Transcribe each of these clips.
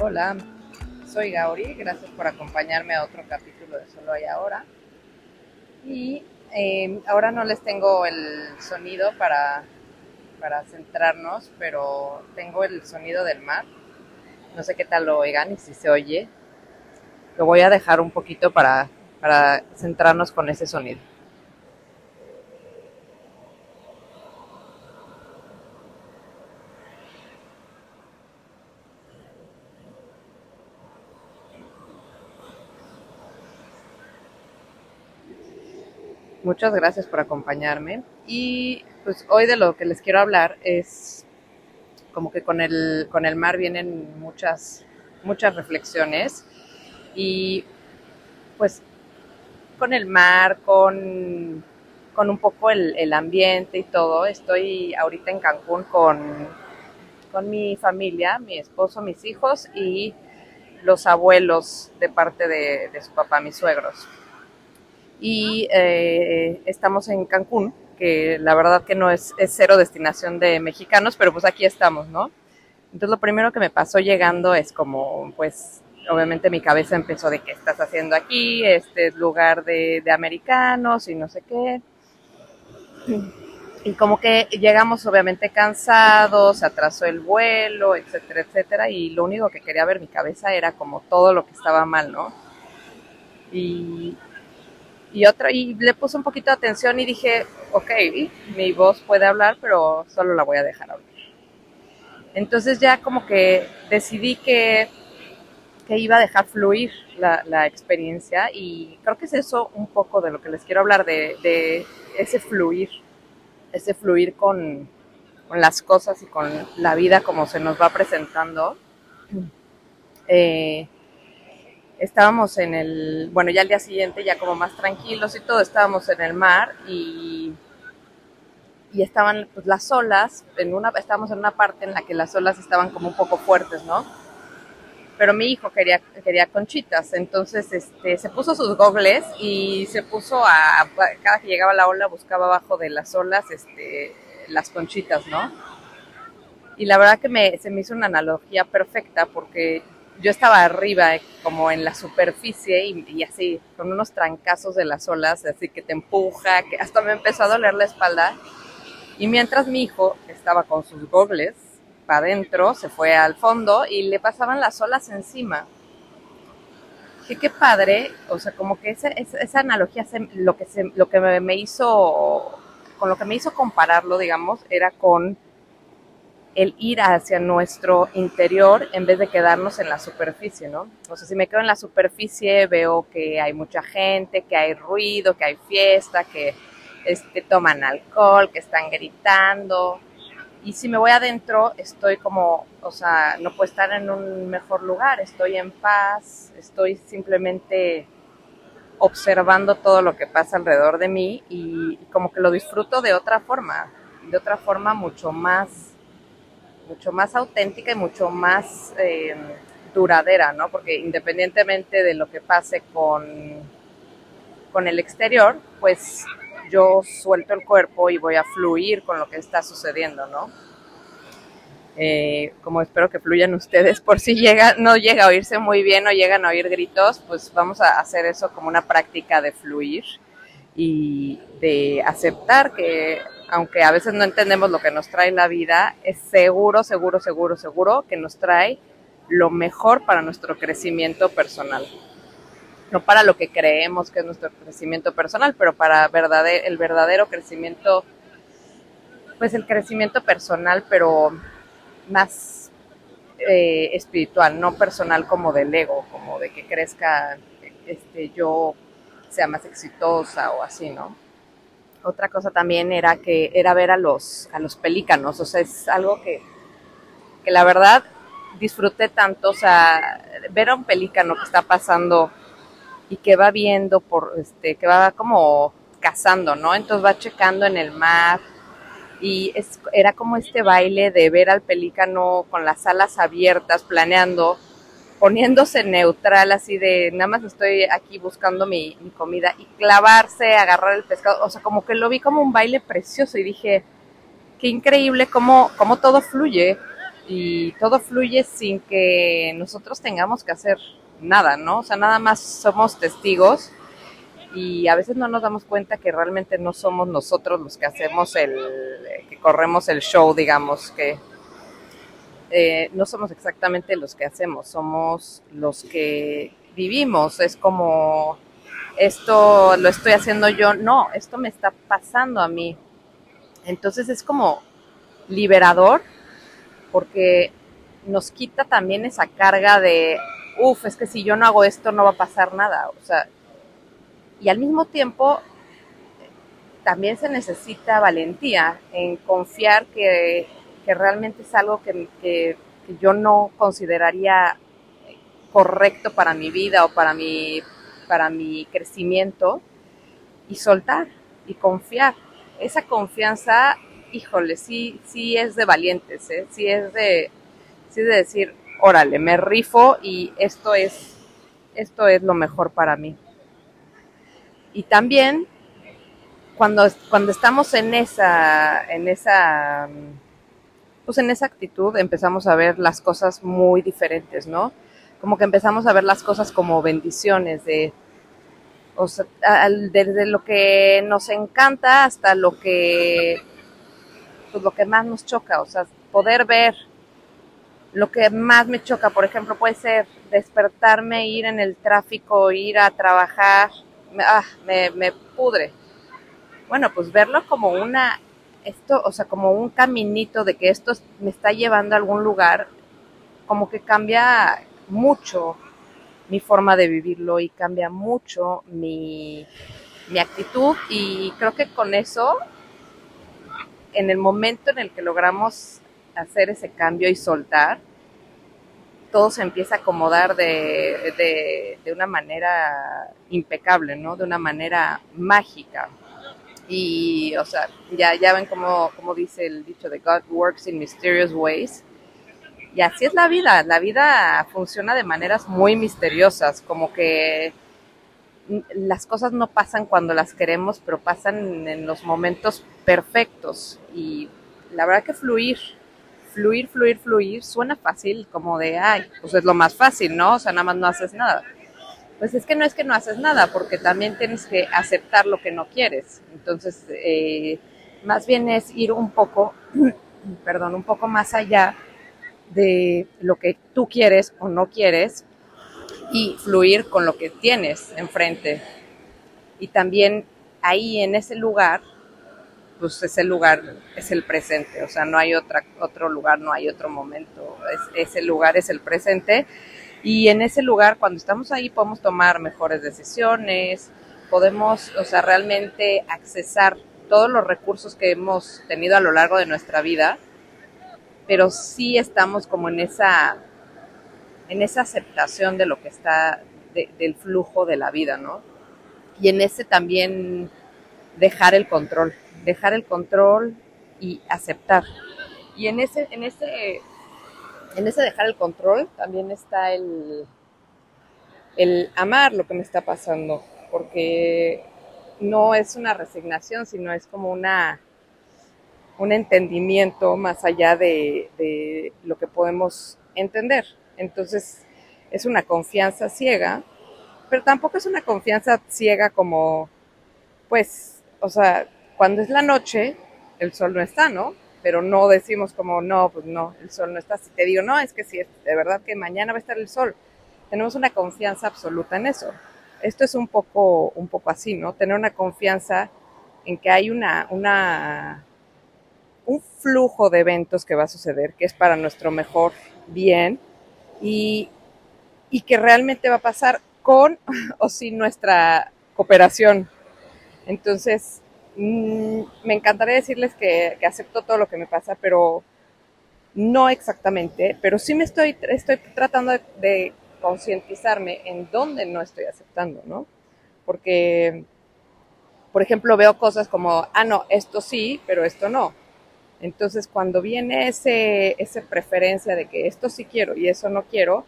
Hola, soy Gauri, gracias por acompañarme a otro capítulo de Solo hay ahora. Y eh, ahora no les tengo el sonido para, para centrarnos, pero tengo el sonido del mar. No sé qué tal lo oigan y si se oye. Lo voy a dejar un poquito para, para centrarnos con ese sonido. Muchas gracias por acompañarme. Y pues hoy de lo que les quiero hablar es como que con el, con el mar vienen muchas, muchas reflexiones. Y pues con el mar, con, con un poco el, ambiente y todo. Estoy ahorita en Cancún con, con mi familia, mi esposo, mis hijos y los abuelos de parte de, de su papá, mis suegros y eh, estamos en Cancún, que la verdad que no es, es, cero destinación de mexicanos, pero pues aquí estamos, ¿no? Entonces lo primero que me pasó llegando es como, pues, obviamente mi cabeza empezó de qué estás haciendo aquí, este es lugar de, de americanos y no sé qué. Y como que llegamos obviamente cansados, se atrasó el vuelo, etcétera, etcétera, y lo único que quería ver mi cabeza era como todo lo que estaba mal, ¿no? Y, y otra y le puse un poquito de atención y dije, ok, mi voz puede hablar, pero solo la voy a dejar hablar. Entonces ya como que decidí que, que iba a dejar fluir la, experiencia y creo que es eso un poco de lo que les quiero hablar, de, de ese fluir, ese fluir con, con, las cosas y con la vida como se nos va presentando. Eh, estábamos en el, bueno, ya al día siguiente, ya como más tranquilos y todo, estábamos en el mar y, y estaban pues, las olas, en una, estábamos en una parte en la que las olas estaban como un poco fuertes, ¿no? Pero mi hijo quería, quería conchitas, entonces este, se puso sus gogles y se puso a, cada que llegaba la ola, buscaba abajo de las olas este, las conchitas, ¿no? Y la verdad que me, se me hizo una analogía perfecta porque yo estaba arriba, como en la superficie, y, así, con unos trancazos de las olas, así que te empuja, que hasta me empezó a doler la espalda. Y mientras mi hijo estaba con sus gogles para adentro, se fue al fondo y le pasaban las olas encima. Qué padre, o sea, como que esa, esa, analogía, se, lo que, se, lo que me, me hizo, con lo que me hizo compararlo, digamos, era con el ir hacia nuestro interior en vez de quedarnos en la superficie, ¿no? O sea, si me quedo en la superficie veo que hay mucha gente, que hay ruido, que hay fiesta, que este, toman alcohol, que están gritando. Y si me voy adentro, estoy como, o sea, no puedo estar en un mejor lugar, estoy en paz, estoy simplemente observando todo lo que pasa alrededor de mí y como que lo disfruto de otra forma, de otra forma mucho más mucho más auténtica y mucho más eh, duradera, ¿no? Porque independientemente de lo que pase con, con el exterior, pues yo suelto el cuerpo y voy a fluir con lo que está sucediendo, ¿no? Eh, como espero que fluyan ustedes, por si llega, no llega a oírse muy bien o llegan a oír gritos, pues vamos a hacer eso como una práctica de fluir y de aceptar que aunque a veces no entendemos lo que nos trae la vida, es seguro, seguro, seguro, seguro que nos trae lo mejor para nuestro crecimiento personal. No para lo que creemos que es nuestro crecimiento personal, pero para el verdadero crecimiento, pues el crecimiento personal, pero más eh, espiritual, no personal como del ego, como de que crezca este, yo sea más exitosa o así, ¿no? otra cosa también era que era ver a los, a los pelícanos, o sea, es algo que, que la verdad disfruté tanto, o sea, ver a un pelícano que está pasando y que va viendo por, este, que va como cazando, ¿no? Entonces va checando en el mar y es, era como este baile de ver al pelícano con las alas abiertas, planeando poniéndose neutral, así de nada más estoy aquí buscando mi, mi, comida y clavarse, agarrar el pescado, o sea, como que lo vi como un baile precioso y dije, qué increíble cómo, cómo todo fluye y todo fluye sin que nosotros tengamos que hacer nada, ¿no? O sea, nada más somos testigos y a veces no nos damos cuenta que realmente no somos nosotros los que hacemos el, que corremos el show, digamos, que eh, no somos exactamente los que hacemos, somos los que vivimos, es como esto lo estoy haciendo yo, no, esto me está pasando a mí. Entonces es como liberador porque nos quita también esa carga de, uff, es que si yo no hago esto no va a pasar nada. O sea, y al mismo tiempo también se necesita valentía en confiar que, realmente es algo que, que, yo no consideraría correcto para mi vida o para mi, para mi crecimiento y soltar y confiar. Esa confianza híjole, sí, sí es de valientes, ¿eh? sí es de, sí de decir, órale, me rifo y esto es, esto es lo mejor para mí. Y también cuando, cuando estamos en esa, en esa, pues en esa actitud empezamos a ver las cosas muy diferentes, ¿no? Como que empezamos a ver las cosas como bendiciones de, o sea, desde lo que nos encanta hasta lo que pues lo que más nos choca, o sea, poder ver lo que más me choca, por ejemplo, puede ser despertarme, ir en el tráfico, ir a trabajar, ah, me, me pudre. Bueno, pues verlo como una, esto, o sea, como un caminito de que esto me está llevando a algún lugar, como que cambia mucho mi forma de vivirlo y cambia mucho mi, mi actitud y creo que con eso en el momento en el que logramos hacer ese cambio y soltar, todo se empieza a acomodar de, una manera impecable, ¿no? De una manera mágica. Y, o sea, ya, ya ven cómo, dice el dicho de God works in mysterious ways. Y así es la vida. La vida funciona de maneras muy misteriosas, como que las cosas no pasan cuando las queremos, pero pasan en los momentos perfectos. Y la verdad que fluir, fluir, fluir, fluir, suena fácil, como de, ay, pues es lo más fácil, ¿no? O sea, nada más no haces nada. Pues es que no es que no haces nada, porque también tienes que aceptar lo que no quieres. Entonces, eh, más bien es ir un poco, perdón, un poco más allá de lo que tú quieres o no quieres y fluir con lo que tienes enfrente. Y también ahí en ese lugar, pues ese lugar es el presente, o sea, no hay otra, otro lugar, no hay otro momento, ese lugar es el presente. Y en ese lugar, cuando estamos ahí, podemos tomar mejores decisiones, podemos, o sea, realmente accesar todos los recursos que hemos tenido a lo largo de nuestra vida, pero sí estamos como en esa en esa aceptación de lo que está, del flujo de la vida, ¿no? Y en ese también dejar el control, dejar el control y aceptar. Y en ese, en ese, en ese dejar el control también está el, amar lo que me está pasando, porque no es una resignación, sino es como una un entendimiento más allá de, de lo que podemos entender. Entonces es una confianza ciega, pero tampoco es una confianza ciega como, pues, o sea, cuando es la noche, el sol no está, ¿no? Pero no decimos como, no, pues no, el sol no está. Si te digo, no, es que sí, de verdad que mañana va a estar el sol. Tenemos una confianza absoluta en eso. Esto es un poco, un poco así, ¿no? Tener una confianza en que hay una, una, un flujo de eventos que va a suceder, que es para nuestro mejor bien, y, que realmente va a pasar con o sin nuestra cooperación. Entonces, mm, me encantaría decirles que, acepto todo lo que me pasa, pero no exactamente, pero sí me estoy, estoy tratando de, concientizarme en dónde no estoy aceptando, ¿no? Porque, por ejemplo, veo cosas como, ah, no, esto sí, pero esto no. Entonces, cuando viene ese, esa preferencia de que esto sí quiero y eso no quiero,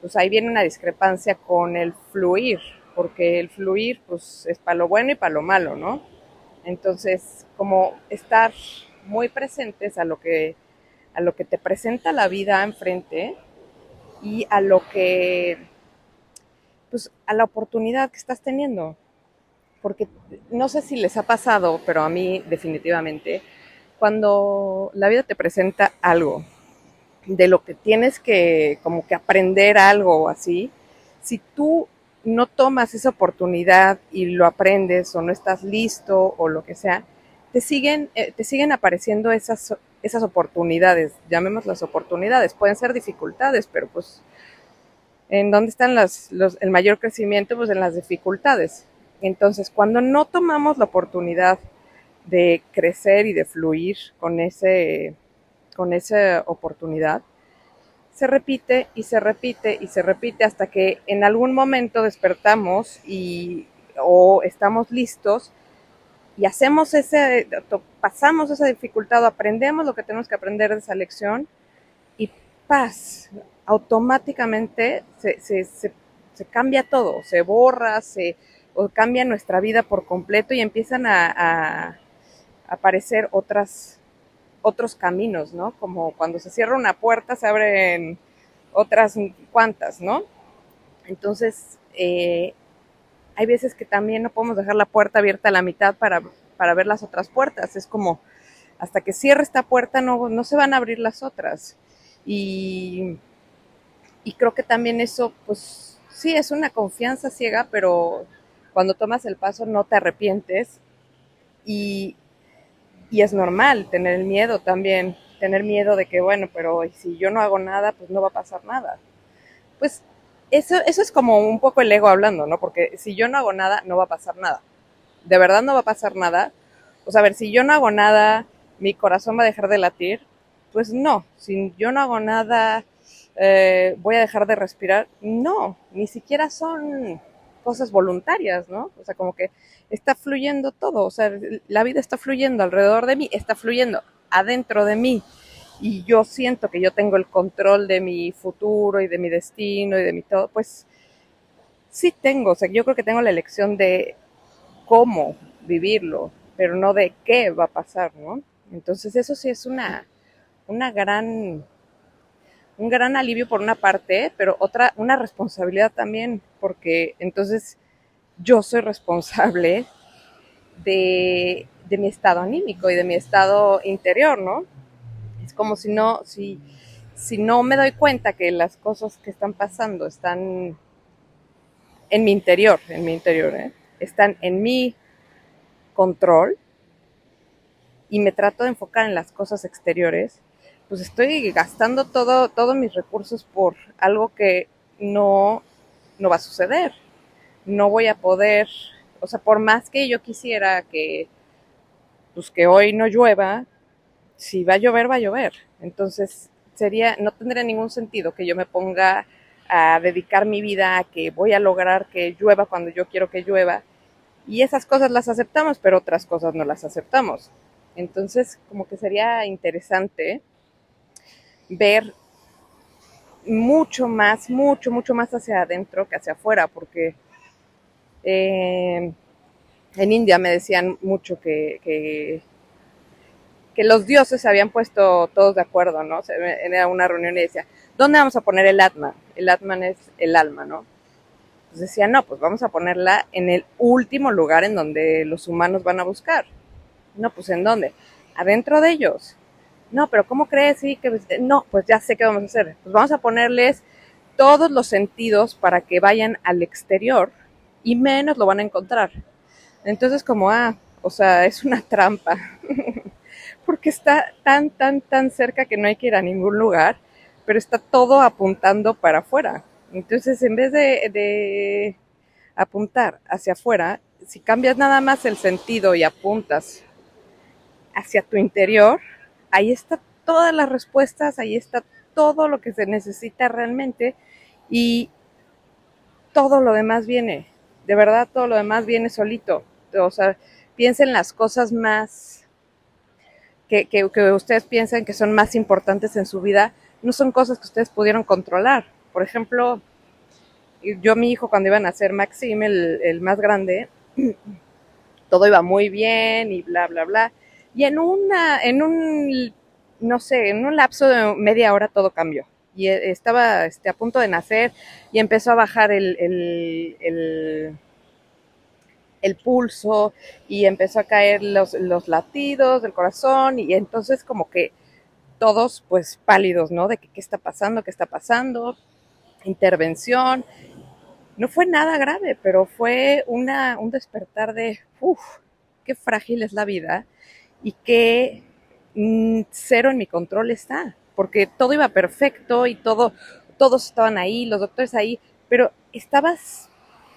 pues ahí viene una discrepancia con el fluir, porque el fluir pues es para lo bueno y para lo malo, ¿no? Entonces, como estar muy presentes a lo que a lo que te presenta la vida enfrente y a lo que, pues a la oportunidad que estás teniendo. Porque no sé si les ha pasado, pero a mí definitivamente, cuando la vida te presenta algo de lo que tienes que como que aprender algo así, si tú no tomas esa oportunidad y lo aprendes o no estás listo o lo que sea, te siguen, eh, te siguen apareciendo esas, esas oportunidades, llamemos las oportunidades, pueden ser dificultades, pero pues ¿en dónde están las, los, el mayor crecimiento? Pues en las dificultades. Entonces, cuando no tomamos la oportunidad de crecer y de fluir con, ese, con esa oportunidad, se repite y se repite y se repite hasta que en algún momento despertamos y o estamos listos y hacemos ese, pasamos esa dificultad, aprendemos lo que tenemos que aprender de esa lección y paz, automáticamente se, cambia todo, se borra, se o cambia nuestra vida por completo y empiezan a aparecer otras otros caminos, ¿no? Como cuando se cierra una puerta se abren otras cuantas, ¿no? Entonces, eh, hay veces que también no podemos dejar la puerta abierta a la mitad para, para ver las otras puertas. Es como, hasta que cierre esta puerta no, no se van a abrir las otras. Y, y creo que también eso, pues sí, es una confianza ciega, pero cuando tomas el paso no te arrepientes. Y, y es normal tener el miedo también, tener miedo de que, bueno, pero si yo no hago nada, pues no va a pasar nada. Pues eso, eso es como un poco el ego hablando, ¿no? Porque si yo no hago nada, no va a pasar nada. De verdad no va a pasar nada. O sea, a ver, si yo no hago nada, mi corazón va a dejar de latir. Pues no, si yo no hago nada, eh, voy a dejar de respirar. No, ni siquiera son cosas voluntarias, ¿no? O sea, como que está fluyendo todo, o sea, la vida está fluyendo alrededor de mí, está fluyendo adentro de mí y yo siento que yo tengo el control de mi futuro y de mi destino y de mi todo, pues sí tengo, o sea, yo creo que tengo la elección de cómo vivirlo, pero no de qué va a pasar, ¿no? Entonces eso sí es una, una gran, un gran alivio por una parte, pero otra, una responsabilidad también, porque entonces yo soy responsable de, mi estado anímico y de mi estado interior, ¿no? Es como si no, si, si no me doy cuenta que las cosas que están pasando están en mi interior, en mi interior, ¿eh? están en mi control y me trato de enfocar en las cosas exteriores, pues estoy gastando todo, todos mis recursos por algo que no, no va a suceder no voy a poder, o sea, por más que yo quisiera que, pues que hoy no llueva, si va a llover, va a llover. Entonces, sería, no tendría ningún sentido que yo me ponga a dedicar mi vida a que voy a lograr que llueva cuando yo quiero que llueva. Y esas cosas las aceptamos, pero otras cosas no las aceptamos. Entonces, como que sería interesante ver mucho más, mucho, mucho más hacia adentro que hacia afuera, porque eh, en India me decían mucho que, que, los dioses se habían puesto todos de acuerdo, ¿no? Era una reunión y decía, ¿dónde vamos a poner el Atman? El Atman es el alma, ¿no? Pues decía, no, pues vamos a ponerla en el último lugar en donde los humanos van a buscar. No, pues ¿en dónde? Adentro de ellos. No, pero ¿cómo crees? Sí, que no, pues ya sé qué vamos a hacer. Pues vamos a ponerles todos los sentidos para que vayan al exterior y menos lo van a encontrar. Entonces como, ah, o sea, es una trampa, porque está tan, tan, tan cerca que no hay que ir a ningún lugar, pero está todo apuntando para afuera. Entonces, en vez de, de apuntar hacia afuera, si cambias nada más el sentido y apuntas hacia tu interior, ahí está todas las respuestas, ahí está todo lo que se necesita realmente y todo lo demás viene de verdad todo lo demás viene solito. O sea, piensen las cosas más que, que, ustedes piensan que son más importantes en su vida, no son cosas que ustedes pudieron controlar. Por ejemplo, yo mi hijo cuando iban a nacer Maxim, el, el más grande, todo iba muy bien y bla, bla, bla. Y en una, en un no sé, en un lapso de media hora todo cambió. Y eh, estaba este, a punto de nacer y empezó a bajar el, el, pulso y empezó a caer los, los latidos del corazón y entonces como que todos pues pálidos, ¿no? De que qué está pasando, qué está pasando, intervención. No fue nada grave, pero fue una, un despertar de, uff, qué frágil es la vida y qué mm, cero en mi control está, porque todo iba perfecto y todo, todos estaban ahí, los doctores ahí, pero estabas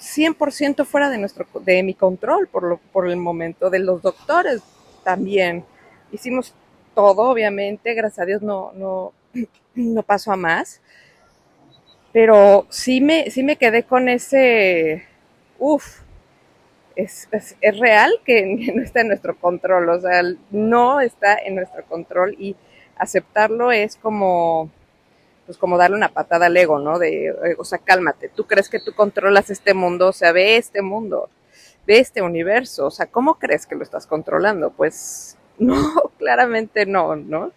100% fuera de, nuestro, de mi control por, lo, por el momento, de los doctores también. Hicimos todo, obviamente, gracias a Dios no, no, no pasó a más, pero sí me, sí me quedé con ese, uff, es, es, real que no está en nuestro control, o sea, no está en nuestro control y aceptarlo es como, pues como darle una patada al ego, ¿no? De, o sea, cálmate, tú crees que tú controlas este mundo, o sea, ve este mundo, ve este universo, o sea, ¿cómo crees que lo estás controlando? Pues no, claramente no, ¿no?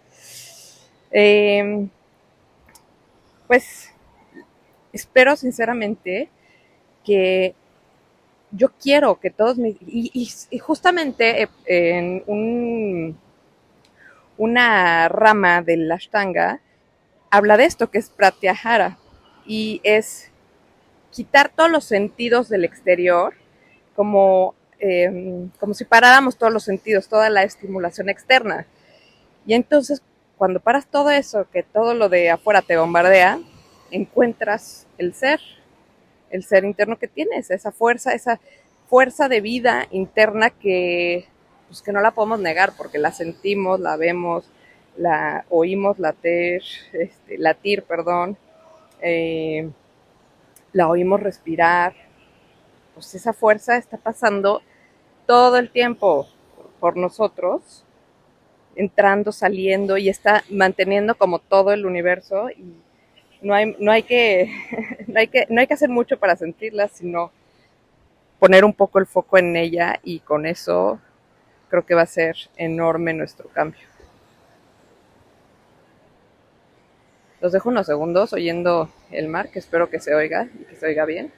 Eh, pues espero sinceramente que yo quiero que todos mis... Y, y, justamente eh, en un, una rama del Ashtanga habla de esto, que es Pratyahara, y es quitar todos los sentidos del exterior, como, eh, como si paráramos todos los sentidos, toda la estimulación externa. Y entonces, cuando paras todo eso, que todo lo de afuera te bombardea, encuentras el ser, el ser interno que tienes, esa fuerza, esa fuerza de vida interna que, pues que no la podemos negar porque la sentimos, la vemos, la oímos latir, este, latir, perdón, eh, la oímos respirar, pues esa fuerza está pasando todo el tiempo por nosotros, entrando, saliendo y está manteniendo como todo el universo y no hay, no hay que, no hay que, no hay que hacer mucho para sentirla, sino poner un poco el foco en ella y con eso creo que va a ser enorme nuestro cambio. Los dejo unos segundos oyendo el mar, que espero que se oiga y que se oiga bien.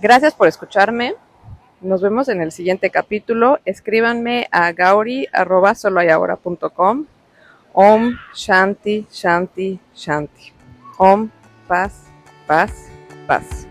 Gracias por escucharme. Nos vemos en el siguiente capítulo. Escríbanme a gauri.soloayahora.com. Om Shanti, Shanti, Shanti. Om, paz, paz, paz.